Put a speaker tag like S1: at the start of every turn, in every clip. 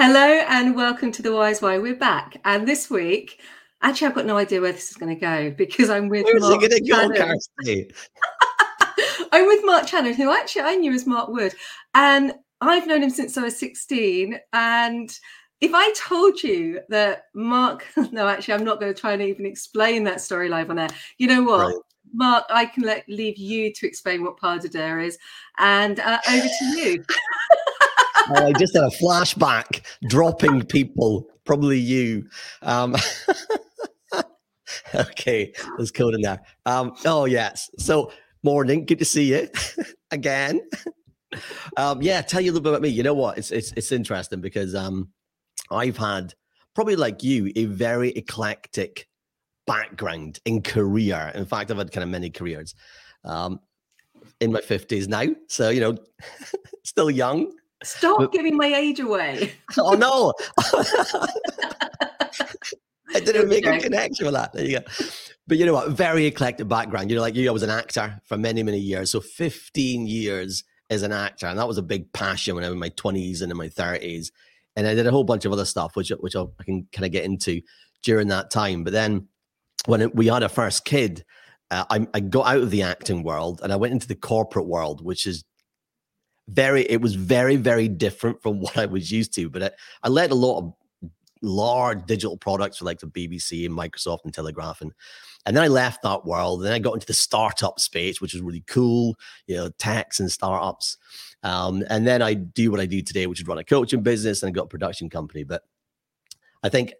S1: Hello and welcome to the Wise Why. We're back, and this week, actually, I've got no idea where this is going to go because I'm with
S2: Where's
S1: Mark.
S2: it going to go,
S1: I'm with Mark Channon, who actually I knew as Mark Wood, and I've known him since I was 16. And if I told you that Mark, no, actually, I'm not going to try and even explain that story live on air. You know what?
S2: Brilliant.
S1: Mark, I can let leave you to explain what pas de deux is, and uh, over to you.
S2: Oh, I just had a flashback dropping people, probably you. Um, okay, there's code in there. Um, oh, yes. So, morning. Good to see you again. Um, yeah, tell you a little bit about me. You know what? It's it's it's interesting because um, I've had probably like you a very eclectic background in career. In fact, I've had kind of many careers. Um, in my fifties now, so you know, still young.
S1: Stop
S2: But-
S1: giving my age away.
S2: Oh no! I didn't make a connection with that. There you go. But you know what? Very eclectic background. You know, like you, I was an actor for many, many years. So 15 years as an actor, and that was a big passion when I was in my 20s and in my 30s. And I did a whole bunch of other stuff, which which I'll, I can kind of get into during that time. But then when it, we had our first kid, uh, I, I got out of the acting world and I went into the corporate world, which is very. It was very, very different from what I was used to. But I, I led a lot of large digital products for like the BBC and Microsoft and Telegraph and and then I left that world and then I got into the startup space which is really cool you know techs and startups um, and then I do what I do today which is run a coaching business and I got a production company but I think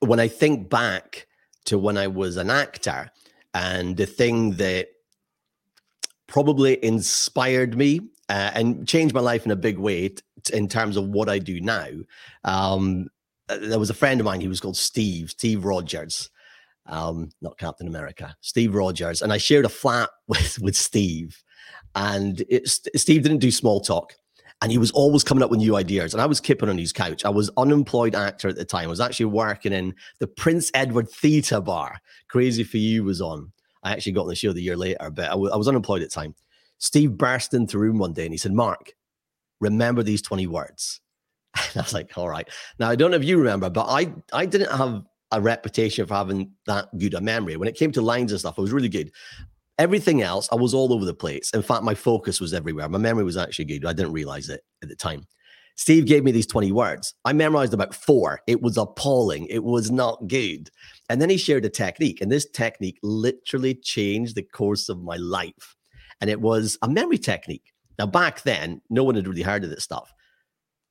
S2: when I think back to when I was an actor and the thing that probably inspired me uh, and changed my life in a big way t- in terms of what I do now um, uh, there was a friend of mine. He was called Steve, Steve Rogers, um, not Captain America, Steve Rogers. And I shared a flat with with Steve, and it, Steve didn't do small talk, and he was always coming up with new ideas. And I was kipping on his couch. I was unemployed actor at the time. I was actually working in the Prince Edward Theatre Bar. Crazy for You was on. I actually got on the show the year later, but I wa- I was unemployed at the time. Steve burst into the room one day and he said, "Mark, remember these twenty words." And I was like, all right. Now I don't know if you remember, but I I didn't have a reputation for having that good a memory. When it came to lines and stuff, I was really good. Everything else, I was all over the place. In fact, my focus was everywhere. My memory was actually good. I didn't realize it at the time. Steve gave me these 20 words. I memorized about four. It was appalling. It was not good. And then he shared a technique, and this technique literally changed the course of my life. And it was a memory technique. Now, back then, no one had really heard of this stuff.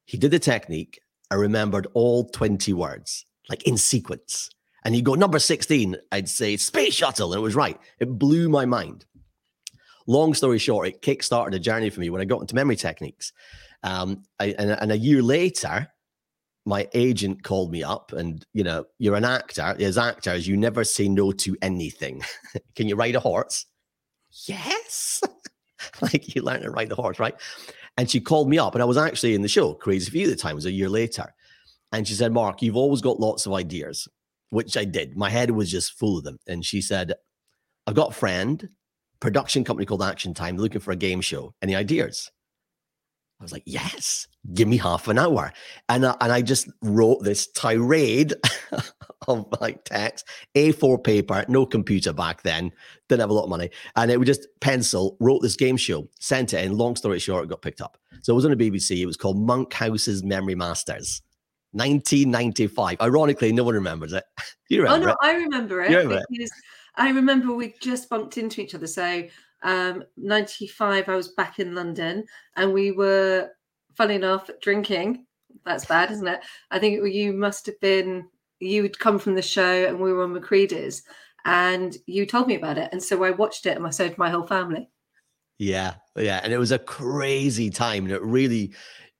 S2: He did the technique. I remembered all 20 words, like in sequence. And he'd go, number 16, I'd say space shuttle. And it was right. It blew my mind. Long story short, it kickstarted a journey for me when I got into memory techniques. Um, I, and, and a year later, my agent called me up and, you know, you're an actor. As actors, you never say no to anything. Can you ride a horse? Yes. like you learn to ride the horse, right? And she called me up, and I was actually in the show, Crazy for You, at the time, it was a year later. And she said, Mark, you've always got lots of ideas, which I did. My head was just full of them. And she said, I've got a friend, production company called Action Time, looking for a game show. Any ideas? I was like, yes, give me half an hour. And and I just wrote this tirade of like text, A4 paper, no computer back then, didn't have a lot of money. And it was just pencil, wrote this game show, sent it in. Long story short, it got picked up. So it was on the BBC. It was called Monkhouse's Memory Masters, 1995. Ironically, no one remembers it. Do you
S1: Oh no,
S2: it?
S1: I remember it
S2: remember it?
S1: I remember we just bumped into each other. So, um, '95, I was back in London, and we were, funny enough, drinking. That's bad, isn't it? I think it, you must have been. You would come from the show, and we were on Macready's, and you told me about it, and so I watched it, and I so my whole family.
S2: Yeah, yeah, and it was a crazy time, and it really,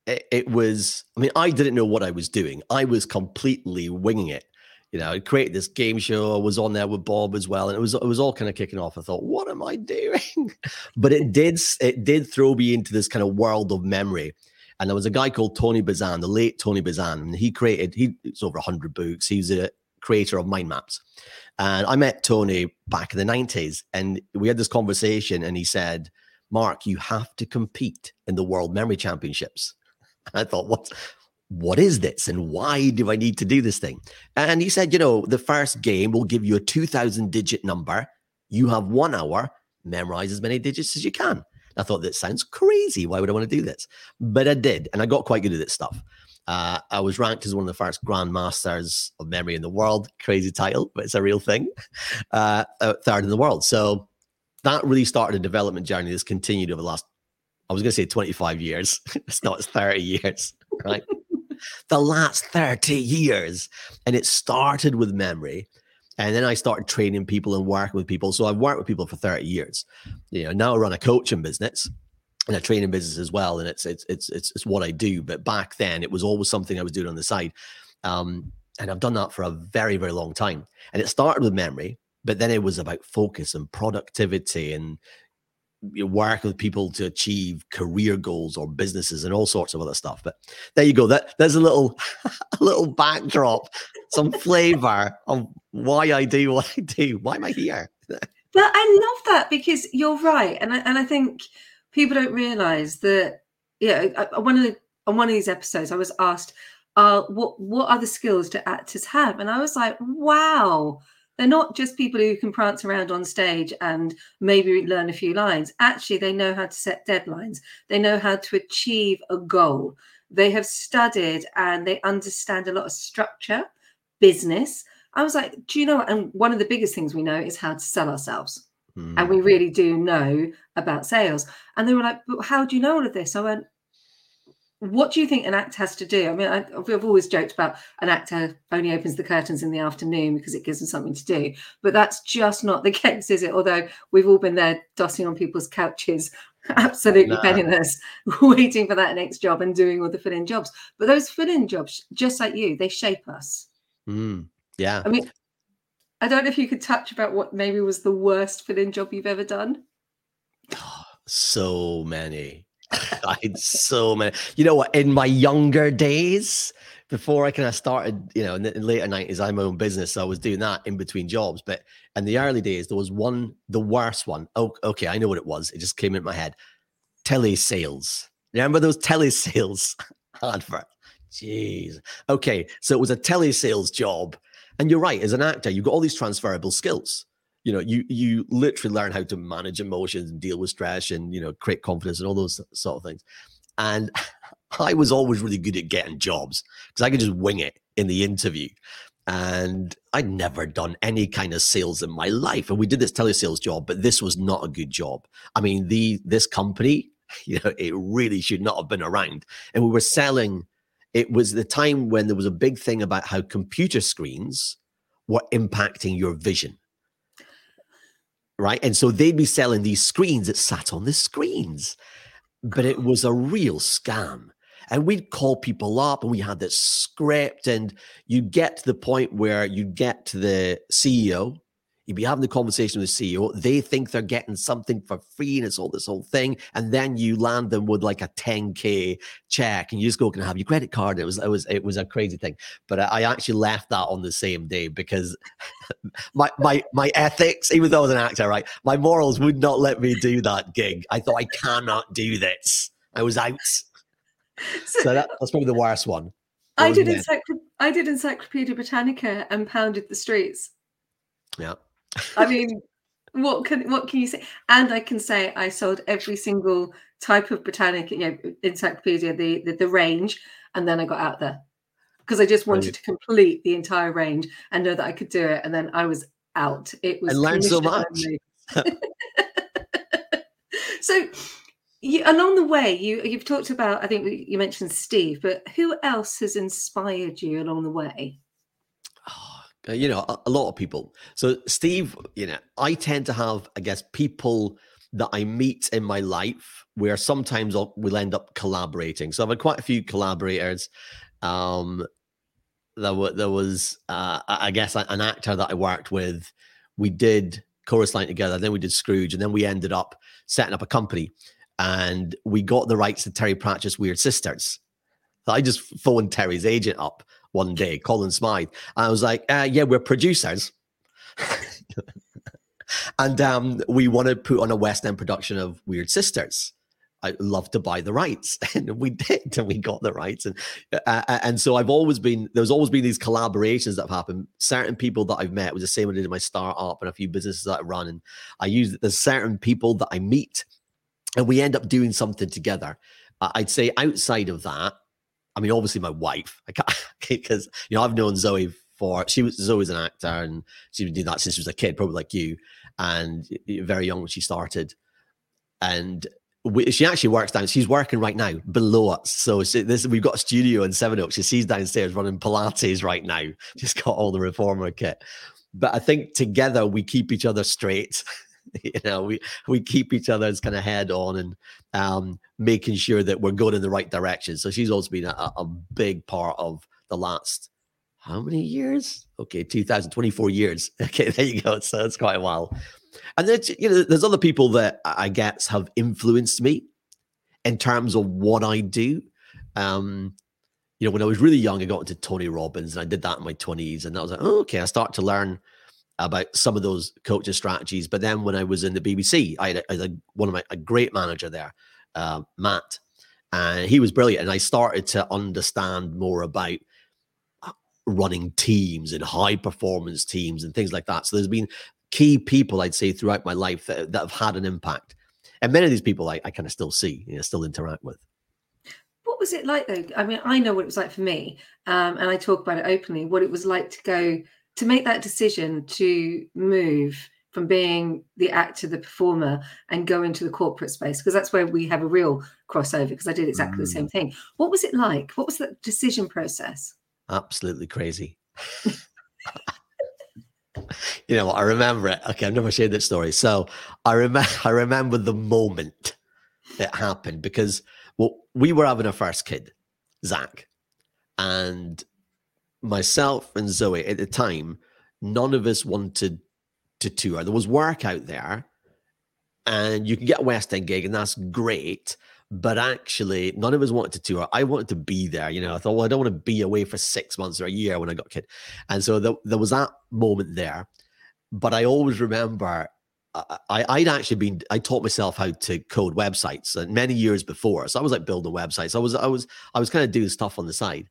S2: it, it was. I mean, I didn't know what I was doing. I was completely winging it. You know, I created this game show. I was on there with Bob as well, and it was it was all kind of kicking off. I thought, what am I doing? but it did it did throw me into this kind of world of memory. And there was a guy called Tony Buzan, the late Tony Buzan, and he created he it's over hundred books. He's a creator of mind maps. And I met Tony back in the 90s, and we had this conversation, and he said, Mark, you have to compete in the World Memory Championships. And I thought, what? what is this and why do I need to do this thing? And he said, you know, the first game will give you a 2000 digit number. You have one hour, memorize as many digits as you can. I thought that sounds crazy. Why would I want to do this? But I did, and I got quite good at this stuff. Uh, I was ranked as one of the first grandmasters of memory in the world. Crazy title, but it's a real thing. Uh, uh, third in the world. So that really started a development journey that's continued over the last, I was going to say 25 years. it's not, it's 30 years, right? the last 30 years. And it started with memory. And then I started training people and working with people. So I've worked with people for 30 years. You know, now I run a coaching business and a training business as well. And it's it's it's it's, it's what I do. But back then it was always something I was doing on the side. Um, and I've done that for a very, very long time. And it started with memory, but then it was about focus and productivity and you work with people to achieve career goals or businesses and all sorts of other stuff. But there you go. That there's a little a little backdrop, some flavor of why I do what I do. Why am I here?
S1: but I love that because you're right, and I, and I think people don't realize that. Yeah, one of the on one of these episodes, I was asked, uh, "What what other skills do actors have?" And I was like, "Wow." They're not just people who can prance around on stage and maybe learn a few lines. Actually, they know how to set deadlines. They know how to achieve a goal. They have studied and they understand a lot of structure, business. I was like, do you know? And one of the biggest things we know is how to sell ourselves. Mm. And we hmm. really do know about sales. And they were like, but how do you know all of this? I went, what do you think an actor has to do? I mean, I, have always joked about an actor only opens the curtains in the afternoon because it gives them something to do, but that's just not the case, is it? Although we've all been there dusting on people's couches, absolutely no. penniless, waiting for that next job and doing all the fill-in jobs. But those fill-in jobs, just like you, they shape us.
S2: Mm, yeah.
S1: I mean, I don't know if you could touch about what maybe was the worst fill-in job you've ever done.
S2: so many died so many. You know what? In my younger days, before I kind of started, you know, in the later nineties, I had my own business, so I was doing that in between jobs. But in the early days, there was one, the worst one. Oh, okay, I know what it was. It just came in my head. Tele sales. Remember those tele sales advert? Jeez. Okay, so it was a tele sales job, and you're right. As an actor, you've got all these transferable skills you know you you literally learn how to manage emotions and deal with stress and you know create confidence and all those sort of things. And i was always really good at getting jobs because i could just wing it in the interview. And i'd never done any kind of sales in my life. And we did this telesales job but this was not a good job. I mean the this company you know it really should not have been around. And we were selling it was the time when there was a big thing about how computer screens were impacting your vision right? And so they'd be selling these screens that sat on the screens, but it was a real scam. And we'd call people up and we had this script, and you'd get to the point where you'd get to the CEO You'd be having the conversation with the CEO. They think they're getting something for free, and it's all this whole thing. And then you land them with like a 10k check, and you just go, "Can I have your credit card?" It was it was it was a crazy thing. But I actually left that on the same day because my my my ethics, even though I was an actor, right, my morals would not let me do that gig. I thought I cannot do this. I was out. So, so that, that's probably the worst one.
S1: I did, encycl- I did Encyclopedia Britannica and pounded the streets.
S2: Yeah.
S1: I mean, what can what can you say? And I can say I sold every single type of botanic, you know, encyclopedia, the the, the range, and then I got out there because I just wanted to complete the entire range and know that I could do it. And then I was out. It was
S2: I learned so much.
S1: so you, along the way, you you've talked about. I think you mentioned Steve, but who else has inspired you along the way?
S2: Uh, you know, a, a, lot of people. So, Steve, you know, I tend to have, I guess, people that I meet in my life where sometimes I'll, we'll end up collaborating. So, I've had quite a few collaborators. Um, there, were, there was, uh, I guess, an actor that I worked with. We did chorus line together, then we did Scrooge, and then we ended up setting up a company. And we got the rights to Terry Pratchett's Weird Sisters. So I just phoned Terry's agent up one day, Colin Smythe. And I was like, uh, yeah, we're producers. and um, we want to put on a West End production of Weird Sisters. I'd love to buy the rights. And we did, and we got the rights. And uh, uh, and so I've always been, there's always been these collaborations that have happened. Certain people that I've met was the same I did my startup and a few businesses that I run. And I use, there's certain people that I meet and we end up doing something together. Uh, I'd say outside of that, I mean, obviously my wife, I can't, because, you know, I've known Zoe for, she was, Zoe's an actor and she's been doing that since she was a kid, probably like you, and very young when she started. And we, she actually works down. She's working right now below us. So she, this we've got a studio in Sevenoaks. She sees downstairs running Pilates right now. She's got all the reformer kit. But I think together we keep each other straight. you know, we we keep each other's kind of head on and um, making sure that we're going in the right direction. So she's also been a, a big part of the last how many years? Okay, 2024 years. Okay, there you go. So that's quite a while. And then you know, there's other people that I guess have influenced me in terms of what I do. Um, you know, when I was really young, I got into Tony Robbins, and I did that in my 20s, and that was like, oh, okay, I start to learn about some of those coaching strategies. But then when I was in the BBC, I had, a, one of my a great manager there, uh, Matt, and he was brilliant, and I started to understand more about uh, running teams and high performance teams and things like that. So there's been key people I'd say throughout my life that, that have had an impact. And many of these people I, I kind of still see, you know, still interact with.
S1: What was it like though? I mean, I know what it was like for me, um, and I talk about it openly. What it was like to go to make that decision to move from being the actor, the performer, and go into the corporate space because that's where we have a real crossover. Because I did exactly mm. the same thing. What was it like? What was that decision process?
S2: Absolutely crazy. you know, I remember it. Okay, I've never shared that story. So I remember, I remember the moment it happened because well, we were having our first kid, Zach, and myself and Zoe at the time. None of us wanted to tour. There was work out there, and you can get a West End gig, and that's great. But actually, none of us wanted to tour. I wanted to be there. You know, I thought, well, I don't want to be away for six months or a year when I got a kid. And so the, there was that moment there. But I always remember I, I'd actually been I taught myself how to code websites uh, many years before. So I was like building websites. I was I was I was kind of doing stuff on the side.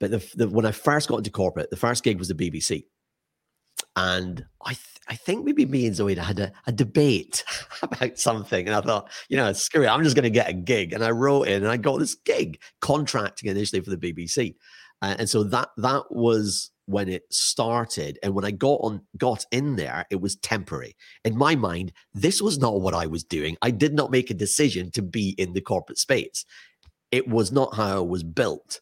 S2: But the, the, when I first got into corporate, the first gig was the BBC, and I th- I think maybe me and Zoe had a, a debate about something, and I thought, you know, screw it, I'm just going to get a gig, and I wrote in, and I got this gig contracting initially for the BBC, uh, and so that that was when it started. And when i got on got in there it was temporary. In my mind this was not what i was doing. I did not make a decision to be in the corporate space. It was not how i was built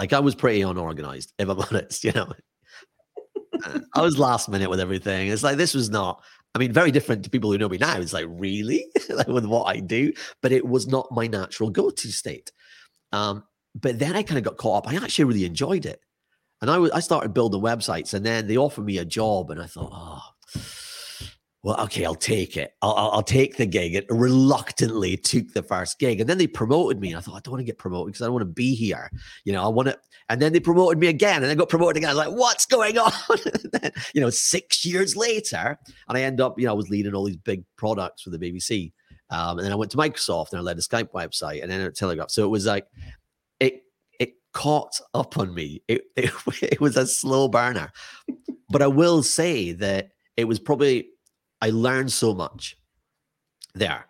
S2: like i was pretty unorganized if i'm honest you know? I was last minute with everything. It's like this was not i mean very different to people who know me now. It's like really? Like with what i do? But it was not my natural go-to state. Um but then i kind of got caught up. I actually really enjoyed it. And I—I started building websites, and then they offered me a job, and I thought, oh, well, okay, I'll take it. I'll, I'll, I'll take the gig. It reluctantly took the first gig, and then they promoted me. And I thought, I don't want to get promoted because I don't want to be here. You know, I want to. And then they promoted me again, and I got promoted again. I was like, what's going on? then, you know, six years later, and I end up, you know, I was leading all these big products for the BBC. Um, and then I went to Microsoft and I led a Skype website and then a Telegraph. So it was like, it caught up on me. It, it, it was a slow burner. but I will say that it was probably, I learned so much there.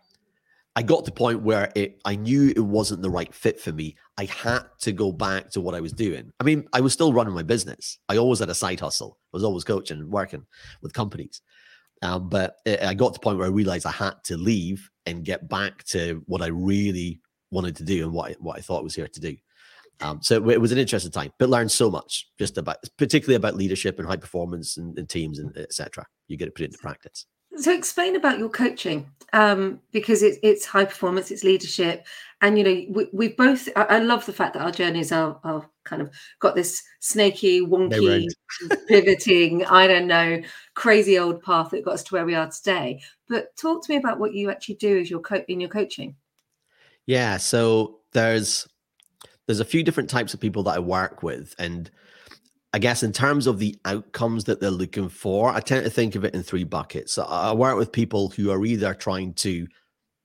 S2: I got to the point where it, I knew it wasn't the right fit for me. I had to go back to what I was doing. I mean, I was still running my business. I always had a side hustle. I was always coaching and working with companies. Um, but it, I got to the point where I realized I had to leave and get back to what I really wanted to do and what I, what I thought I was here to do. Um, so it was an interesting time, but learned so much just about, particularly about leadership and high performance and, and teams and etc. You get to put it into practice.
S1: So explain about your coaching, um, because it's it's high performance, it's leadership, and you know we, we both. I, I love the fact that our journeys are, are kind of got this snaky, wonky, pivoting. I don't know, crazy old path that got us to where we are today. But talk to me about what you actually do as your co- in your coaching.
S2: Yeah, so there's there's a few different types of people that I work with. And I guess in terms of the outcomes that they're looking for, I tend to think of it in three buckets. I work with people who are either trying to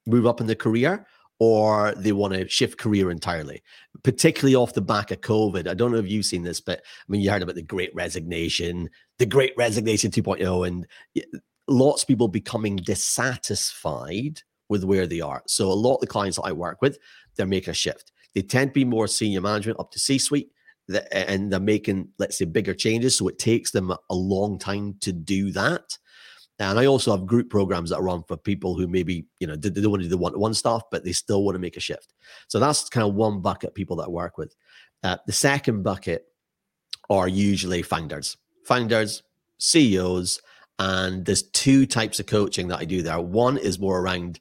S2: move up in their career or they want to shift career entirely, particularly off the back of COVID. I don't know if you've seen this, but I mean, you heard about the great resignation, the great resignation 2.0, and lots of people becoming dissatisfied with where they are. So, a lot of the clients that I work with, they're making a shift. They tend to be more senior management up to C suite, and they're making, let's say, bigger changes. So, it takes them a long time to do that. And I also have group programs that are run for people who maybe, you know, they don't want to do the one-to-one stuff, but they still want to make a shift. So that's kind of one bucket people that I work with. Uh, the second bucket are usually founders, founders, CEOs, and there's two types of coaching that I do there. One is more around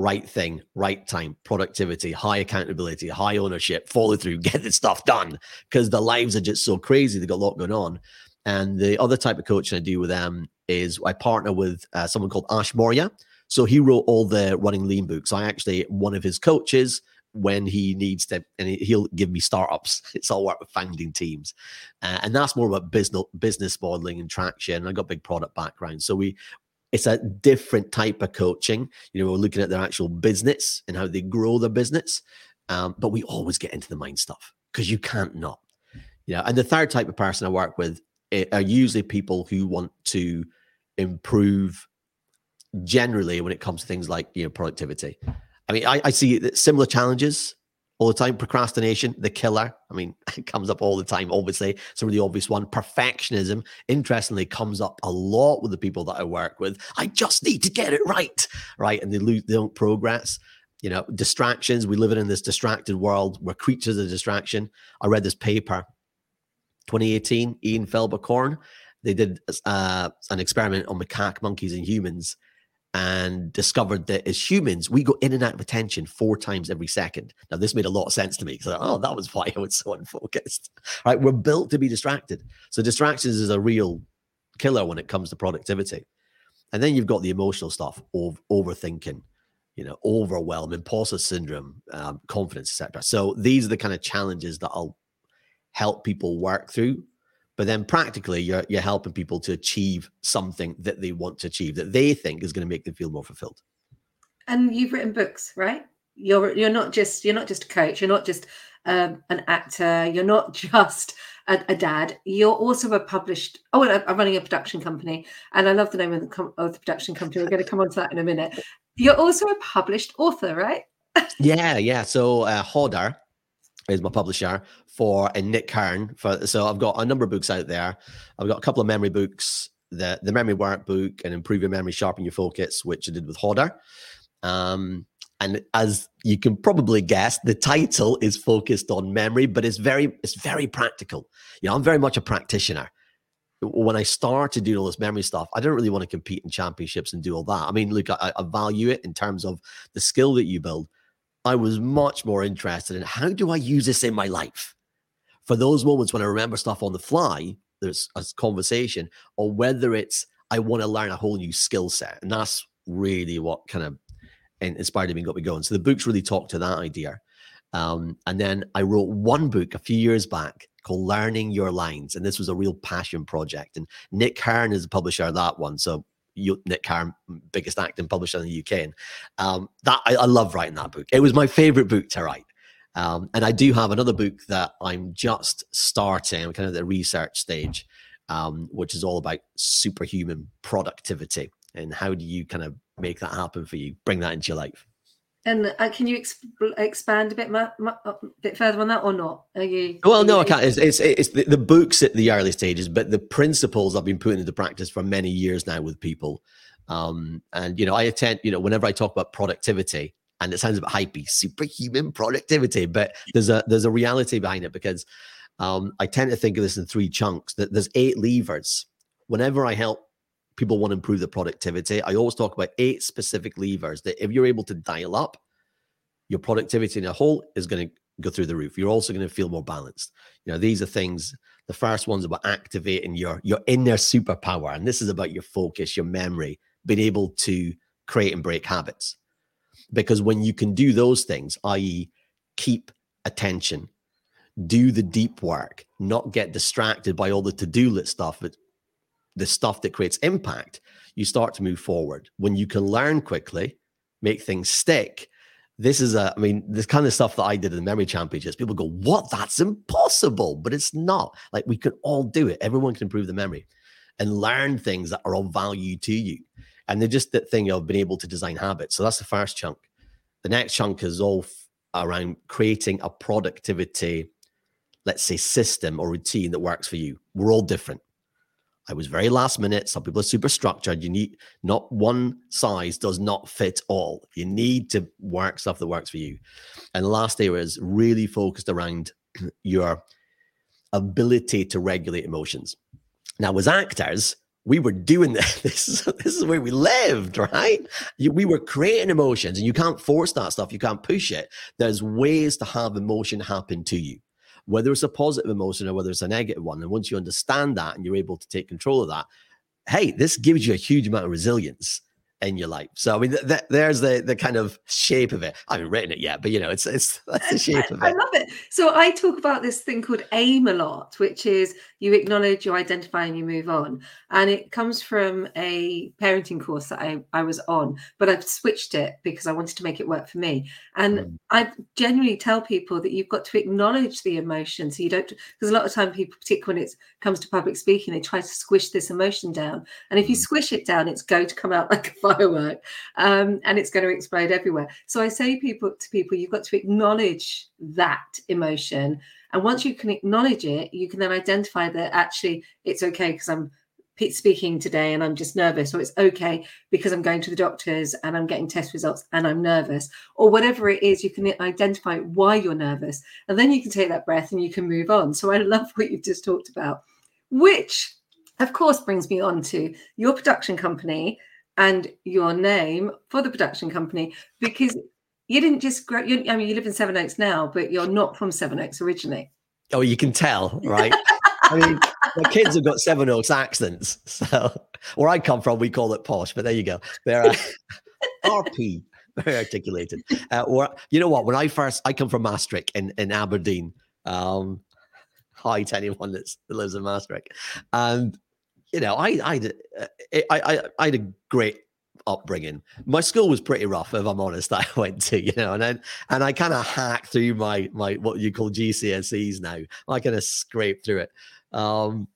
S2: right thing, right time, productivity, high accountability, high ownership, follow through, get the stuff done because the lives are just so crazy. They've got a lot going on. And the other type of coaching I do with them is I partner with uh, someone called Ash Maurya. So he wrote all the running lean books. I actually one of his coaches when he needs to, and he'll give me startups. It's all with founding teams, uh, and that's more about business business modeling and traction. I got big product background, so we. It's a different type of coaching. You know, we're looking at their actual business and how they grow their business, um, but we always get into the mind stuff because you can't not. Yeah, and the third type of person I work with eh, are usually people who want to improve generally when it comes to things like you know productivity. I mean, I, I see similar challenges all the time. Procrastination, the killer. I mean, it comes up all the time. Obviously, some of the obvious one. Perfectionism, interestingly, comes up a lot with the people that I work with. I just need to get it right, right, and they lose, they don't progress. You know, distractions. We live in this distracted world. We're creatures of distraction. I read this paper, 2018, Ian Fiebelkorn they did uh, an experiment on macaque monkeys and humans and discovered that as humans, we go in and out of attention four times every second. Now, this made a lot of sense to me because, oh, that was why I was so unfocused. Right? We're built to be distracted. So, distractions is a real killer when it comes to productivity. And then you've got the emotional stuff of overthinking, you know, overwhelm, imposter syndrome, um, confidence, etc. So, these are the kind of challenges that I'll help people work through but then practically you're you're helping people to achieve something that they want to achieve that they think is going to make them feel more fulfilled.
S1: And you've written books right? You're you're not just you're not just a coach you're not just um, an actor you're not just a, a, dad. You're also a published oh i'm running a production company and i love the name of the, com- of the production company. We're going to come on to that in a minute. You're also a published author right?
S2: Yeah yeah. So uh, hodder is my publisher for and Nick Hern for so I've got a number of books out there. I've got a couple of memory books, the the memory workbook and improve your memory, sharpen your focus, which I did with Hodder. Um, and as you can probably guess, the title is focused on memory, but it's very it's very practical. You know, I'm very much a practitioner. When I started doing all this memory stuff, I didn't really want to compete in championships and do all that. I mean, look, I, I value it in terms of the skill that you build, I was much more interested in how do I use this in my life? For those moments when I remember stuff on the fly, there's a conversation, or whether it's I want to learn a whole new skill set. And that's really what kind of inspired me and got me going. So the books really talk to that idea. Um, and then I wrote one book a few years back called Learning Your Lines. And this was a real passion project. And Nick Hern is the publisher of that one. So Nick Hern, biggest acting publisher in the UK. And um, that I, I, love writing that book. It was my favorite book to write. Um, and I do have another book that I'm just starting, kind of the research stage, um, which is all about superhuman productivity and how do you kind of make that happen for you, bring that into your life.
S1: And uh, can you exp- expand a bit, ma- ma- a bit further on that, or not? Are you?
S2: Well, no, I can't. It's it's, it's the, the, books at the early stages, but the principles I've been putting into practice for many years now with people. Um, and you know, I attend. You know, whenever I talk about productivity, and it sounds a bit hypey, superhuman productivity, but there's a there's a reality behind it because um, I tend to think of this in three chunks. That there's eight levers. Whenever I help people want to improve their productivity, I always talk about eight specific levers that if you're able to dial up, your productivity in a whole is going to go through the roof. You're also going to feel more balanced. You know, these are things. The first one's about activating your your inner superpower, and this is about your focus, your memory, being able to create and break habits. Because when you can do those things, i.e., keep attention, do the deep work, not get distracted by all the to-do list stuff, but the stuff that creates impact, you start to move forward. When you can learn quickly, make things stick, this is a, I mean, this kind of stuff that I did in the memory championships, people go, what? That's impossible. But it's not. Like we can all do it. Everyone can improve the memory and learn things that are of value to you. And they're just that thing of being able to design habits. So that's the first chunk. The next chunk is all f- around creating a productivity, let's say, system or routine that works for you. We're all different. I was very last minute. Some people are super structured. You need not one size does not fit all. You need to work stuff that works for you. And last area is really focused around your ability to regulate emotions. Now, as actors, we were doing this. This is, this is where we lived, right? We were creating emotions, and you can't force that stuff. You can't push it. There's ways to have emotion happen to you whether it's a positive emotion or whether it's a negative one. And once you understand that and you're able to take control of that, hey, this gives you a huge amount of resilience in your life. So I mean, th- th- there's the the kind of shape of it. I haven't written it yet, but you know, it's it's that's the shape of it.
S1: I love it. So I talk about this thing called AIM a lot, which is you acknowledge, you identify, and you move on. And it comes from a parenting course that I, I was on, but I've switched it because I wanted to make it work for me. And mm. I genuinely tell people that you've got to acknowledge the emotion. So you don't, because a lot of time people, particularly when it comes to public speaking, they try to squish this emotion down. And if you mm. squish it down, it's going to come out like a firework um, and it's going to explode everywhere. So I say people to people, you've got to acknowledge that emotion and once you can acknowledge it, you can then identify that actually it's okay because I'm speaking today and I'm just nervous, or it's okay because I'm going to the doctors and I'm getting test results and I'm nervous, or whatever it is, you can identify why you're nervous. And then you can take that breath and you can move on. So I love what you've just talked about, which of course brings me on to your production company and your name for the production company because you didn't just grow. You, I mean, you live in Sevenoaks now, but you're not from Sevenoaks originally.
S2: Oh, you can tell, right? I mean, the kids have got Sevenoaks accents. So, where I come from, we call it posh, but there you go. They're uh, RP, very articulated. Uh, or, you know what? When I first, I come from Mastrick in, in Aberdeen. Um, hi to anyone that's, that lives in Mastrick. And, you know, I, I, I, I, I had a great upbringing. My school was pretty rough, if I'm honest. I went to, you know, and then and I kind of hacked through my my what you call GCSEs now. I kind of scraped through it. Um,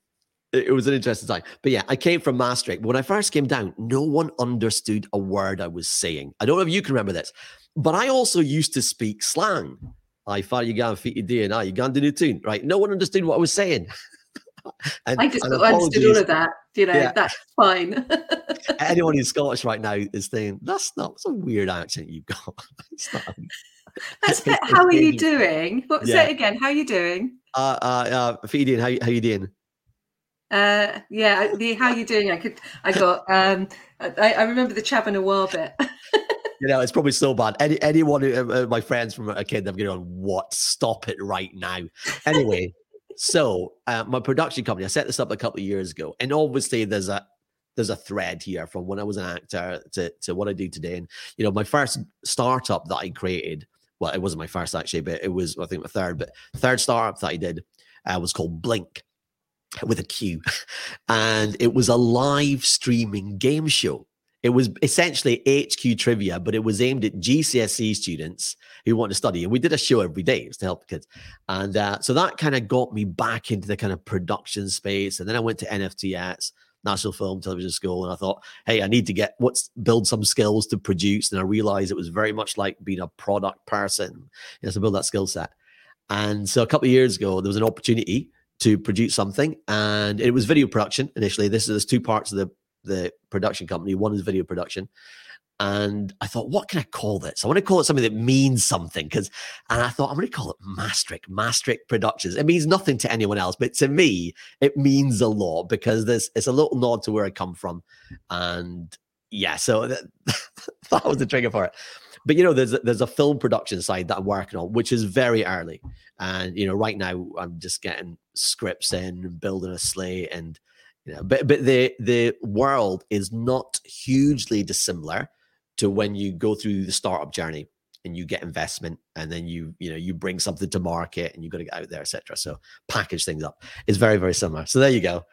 S2: it, it was an interesting time, but yeah, I came from Mastrick. When I first came down, no one understood a word I was saying. I don't know if you can remember this, but I also used to speak slang. I thought you got and I you got the new tune, right? No one understood what I was saying.
S1: and, I just understood all of that. You know, yeah. that's fine.
S2: Anyone who's Scottish right now is saying, that's not, that's a weird accent you've got.
S1: Not, that's how are you doing? What, yeah. Say it again. How are you doing?
S2: Uh, uh, uh, Feeding, how, how you doing?
S1: Uh, yeah, the how you doing? I could, I got, um, I, I remember the Chab and a while bit.
S2: you know, it's probably so bad. Any anyone, who, uh, my friends from a kid, they're going, on. "What? Stop it right now!" Anyway, so uh, my production company, I set this up a couple of years ago, and obviously there's a there's a thread here from when I was an actor to, to what I do today. And you know, my first startup that I created, well, it wasn't my first actually, but it was I think my third, but third startup that I did uh, was called Blink with a Q, and it was a live streaming game show. It was essentially HQ trivia, but it was aimed at GCSE students who want to study. And we did a show every day to help the kids. And uh, so that kind of got me back into the kind of production space. And then I went to NFTS, National Film Television School, and I thought, hey, I need to get what's build some skills to produce. And I realized it was very much like being a product person, you know, to build that skill set. And so a couple of years ago, there was an opportunity to produce something, and it was video production initially. This is two parts of the the production company. One is video production. And I thought, what can I call this? I want to call it something that means something. Because, and I thought, I'm going to call it Mastrick, Mastrick Productions. It means nothing to anyone else, but to me, it means a lot because there's it's a little nod to where I come from. And yeah, so that, that was the trigger for it. But you know, there's there's a film production side that I'm working on, which is very early. And you know, right now I'm just getting scripts in, and building a slate, and you know, but but the the world is not hugely dissimilar to when you go through the startup journey and you get investment and then you you know you bring something to market and you've got to get out there etc so package things up it's very very similar so there you go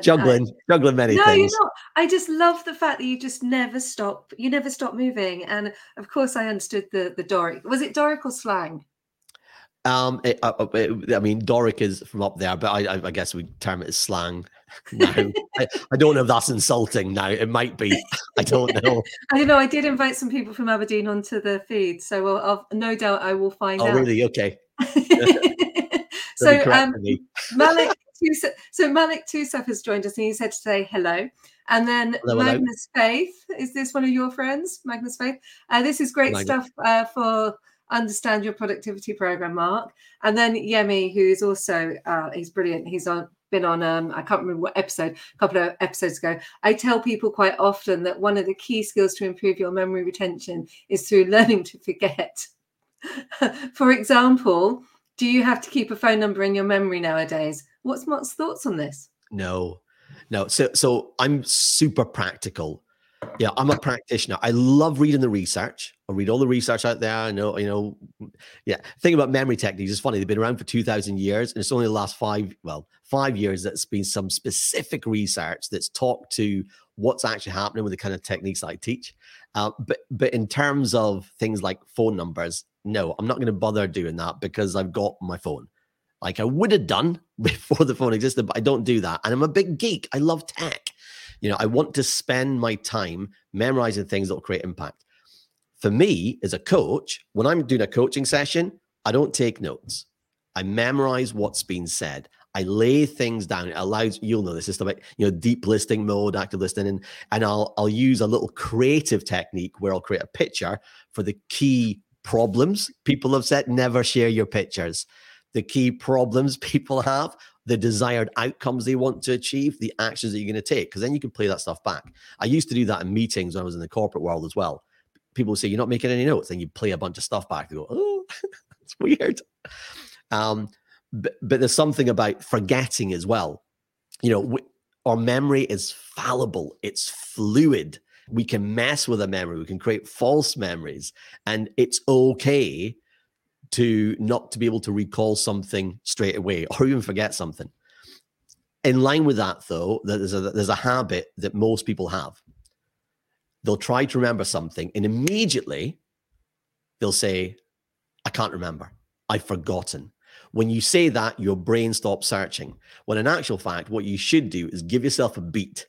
S2: juggling, juggling many
S1: no,
S2: things.
S1: you're not. I just love the fact that you just never stop. You never stop moving. And of course, I understood the the Doric. Was it Doric or slang?
S2: Um, it, uh, uh it, I mean, Doric is from up there, but I, I, I guess we term it as slang now. I, I, don't know if that's insulting now. It might be. I don't know.
S1: I don't know. I did invite some people from Aberdeen onto the feed, so I'll, I'll no doubt I will find
S2: oh,
S1: out.
S2: Oh, really? Okay.
S1: so, um, Malik, so Malik Tusaf has joined us, and he said to say hello. And then hello, Magnus hello. Faith, is this one of your friends, Magnus Faith? Uh, this is great stuff uh, for understand your productivity program, Mark. And then Yemi, who is also uh, he's brilliant. He's on been on um, I can't remember what episode, a couple of episodes ago. I tell people quite often that one of the key skills to improve your memory retention is through learning to forget. For example, do you have to keep a phone number in your memory nowadays? What's Mark's thoughts on this?
S2: No, no. So so I'm super practical yeah i'm a practitioner i love reading the research i read all the research out there i know you know yeah thing about memory techniques is funny they've been around for 2000 years and it's only the last five well five years that's been some specific research that's talked to what's actually happening with the kind of techniques i teach uh, but but in terms of things like phone numbers no i'm not going to bother doing that because i've got my phone like i would have done before the phone existed but i don't do that and i'm a big geek i love tech you know, I want to spend my time memorizing things that will create impact. For me, as a coach, when I'm doing a coaching session, I don't take notes. I memorize what's been said. I lay things down. It allows you'll know this is about you know deep listening mode, active listening, and, and I'll I'll use a little creative technique where I'll create a picture for the key problems people have said. Never share your pictures. The key problems people have the desired outcomes they want to achieve, the actions that you're going to take, because then you can play that stuff back. I used to do that in meetings when I was in the corporate world as well. People say, You're not making any notes, and you play a bunch of stuff back. They go, Oh, it's weird. Um, but, but there's something about forgetting as well. You know, we, our memory is fallible, it's fluid. We can mess with a memory, we can create false memories, and it's okay to not to be able to recall something straight away or even forget something. In line with that, though, there's a, there's a habit that most people have. They'll try to remember something and immediately they'll say, I can't remember. I've forgotten. When you say that, your brain stops searching. When in actual fact, what you should do is give yourself a beat,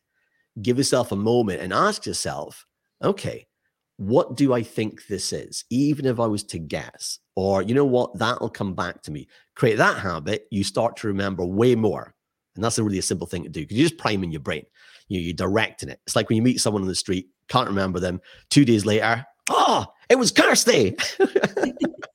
S2: give yourself a moment and ask yourself, okay, what do I think this is? Even if I was to guess, or you know what, that'll come back to me. Create that habit, you start to remember way more. And that's a really a simple thing to do because you're just priming your brain. You know, you're directing it. It's like when you meet someone on the street, can't remember them. Two days later, oh, it was Kirsty.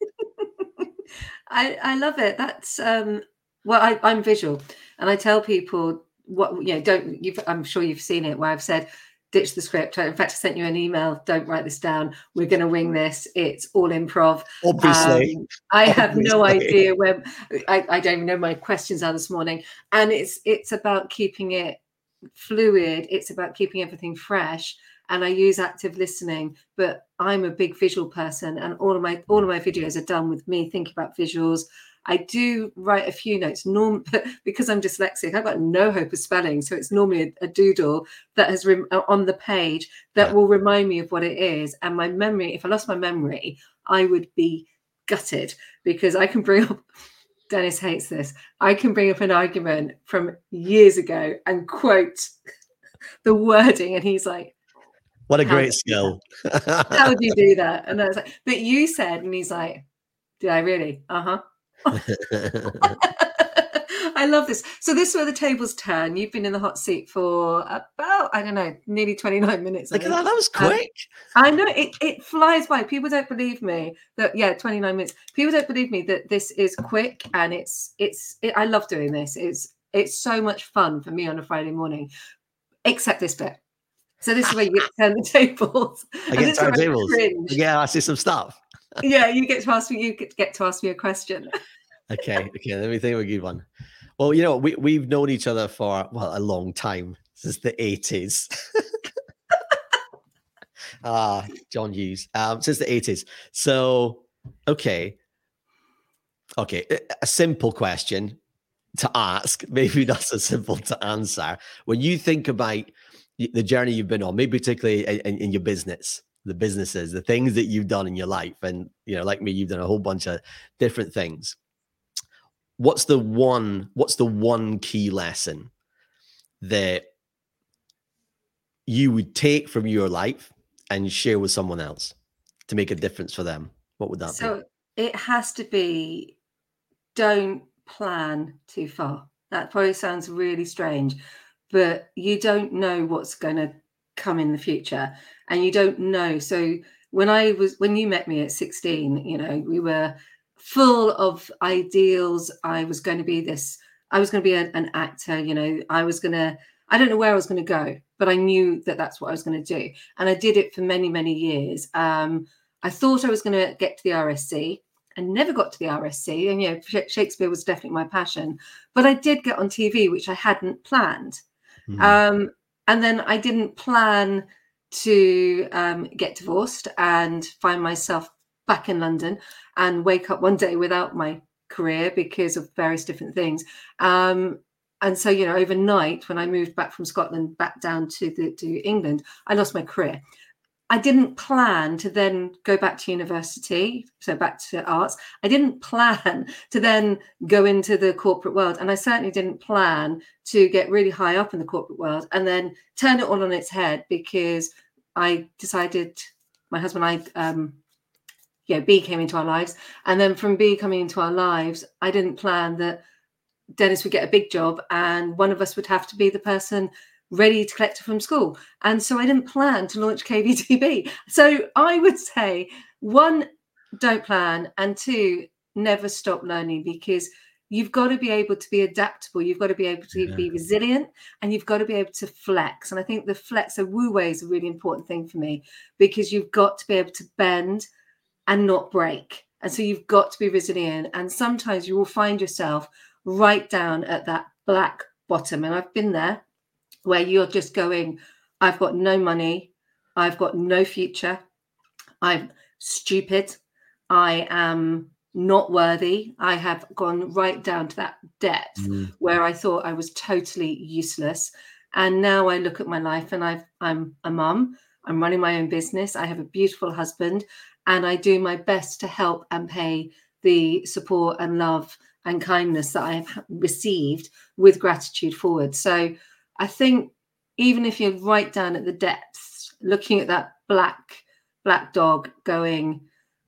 S1: I, I love it. That's um well, I, I'm visual and I tell people what you know, don't you've I'm sure you've seen it where I've said ditch the script. In fact, I sent you an email. Don't write this down. We're going to wing this. It's all improv.
S2: Obviously,
S1: um, I have Obviously. no idea where. I, I don't even know my questions are this morning. And it's it's about keeping it fluid. It's about keeping everything fresh. And I use active listening, but I'm a big visual person, and all of my all of my videos are done with me thinking about visuals. I do write a few notes, norm because I'm dyslexic. I've got no hope of spelling, so it's normally a, a doodle that has rem- uh, on the page that yeah. will remind me of what it is. And my memory, if I lost my memory, I would be gutted because I can bring up. Dennis hates this. I can bring up an argument from years ago and quote the wording, and he's like,
S2: "What a great skill!
S1: How would you do that?" And I was like, "But you said," and he's like, "Did I really? Uh huh." I love this. So this is where the tables turn. You've been in the hot seat for about, I don't know, nearly 29 minutes.
S2: Look at that. That was um, quick.
S1: Um, I know it, it flies by. People don't believe me that, yeah, 29 minutes. People don't believe me that this is quick and it's, it's, it, I love doing this. It's, it's so much fun for me on a Friday morning, except this bit. So this is where you get to turn the tables.
S2: I get to turn tables. Yeah, I see some stuff
S1: yeah, you get to ask me. You get to ask me a question.
S2: okay, okay. Let me think of a good one. Well, you know, we we've known each other for well a long time since the eighties. ah, John Hughes. Um, since the eighties. So, okay, okay. A simple question. to ask. Maybe that's a simple to answer. When you think about the journey you've been on, maybe particularly in, in, your business, the businesses, the things that you've done in your life, and you know, like me, you've done a whole bunch of different things. What's the one? What's the one key lesson that you would take from your life and share with someone else to make a difference for them? What would that
S1: so
S2: be?
S1: So it has to be don't plan too far. That probably sounds really strange, but you don't know what's going to come in the future and you don't know. So when I was when you met me at 16, you know, we were full of ideals. I was going to be this, I was going to be a, an actor, you know, I was going to, I don't know where I was going to go, but I knew that that's what I was going to do. And I did it for many, many years. Um, I thought I was going to get to the RSC. I never got to the RSC, and you know, Shakespeare was definitely my passion. But I did get on TV, which I hadn't planned. Mm. Um, and then I didn't plan to um, get divorced and find myself back in London and wake up one day without my career because of various different things. Um, and so, you know, overnight when I moved back from Scotland back down to the to England, I lost my career. I didn't plan to then go back to university, so back to arts. I didn't plan to then go into the corporate world. And I certainly didn't plan to get really high up in the corporate world and then turn it all on its head because I decided, my husband and I, um, yeah, B came into our lives. And then from B coming into our lives, I didn't plan that Dennis would get a big job and one of us would have to be the person ready to collect her from school. And so I didn't plan to launch KVDB. So I would say one, don't plan, and two, never stop learning because you've got to be able to be adaptable. You've got to be able to yeah. be resilient and you've got to be able to flex. And I think the flex, a Wu Wei is a really important thing for me because you've got to be able to bend and not break. And so you've got to be resilient. And sometimes you will find yourself right down at that black bottom. And I've been there where you're just going, I've got no money, I've got no future, I'm stupid, I am not worthy. I have gone right down to that depth mm. where I thought I was totally useless. And now I look at my life and I've, I'm a mum, I'm running my own business, I have a beautiful husband, and I do my best to help and pay the support and love and kindness that I have received with gratitude forward. So I think even if you're right down at the depths, looking at that black black dog going,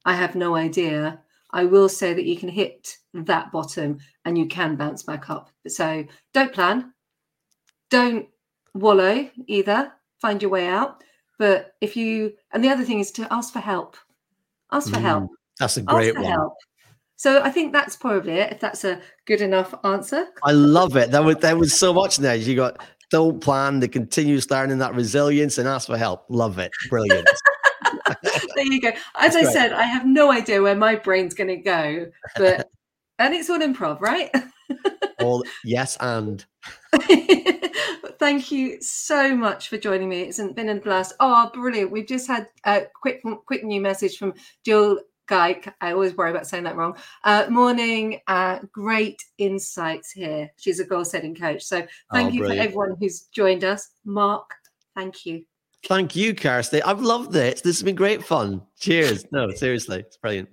S1: I have no idea. I will say that you can hit that bottom and you can bounce back up. So don't plan, don't wallow either. Find your way out. But if you, and the other thing is to ask for help. Ask for mm, help.
S2: That's a great one. Help.
S1: So I think that's probably it. If that's a good enough answer.
S2: I love it. That was there was so much there. You got don't plan, the continuous learning, that resilience, and ask for help. Love it. Brilliant.
S1: there you go. As That's I great. said, I have no idea where my brain's going to go, but and it's all improv, right?
S2: all yes, and
S1: thank you so much for joining me. It's been a blast. Oh, brilliant! We've just had a quick, quick new message from Jill Guy. I always worry about saying that wrong. Uh, morning, uh, great insights here. She's a goal setting coach. So thank oh, you brilliant. for everyone who's joined us. Mark, thank you.
S2: Thank you, Kirsty. I've loved it. This has been great fun. Cheers. No, seriously, it's brilliant.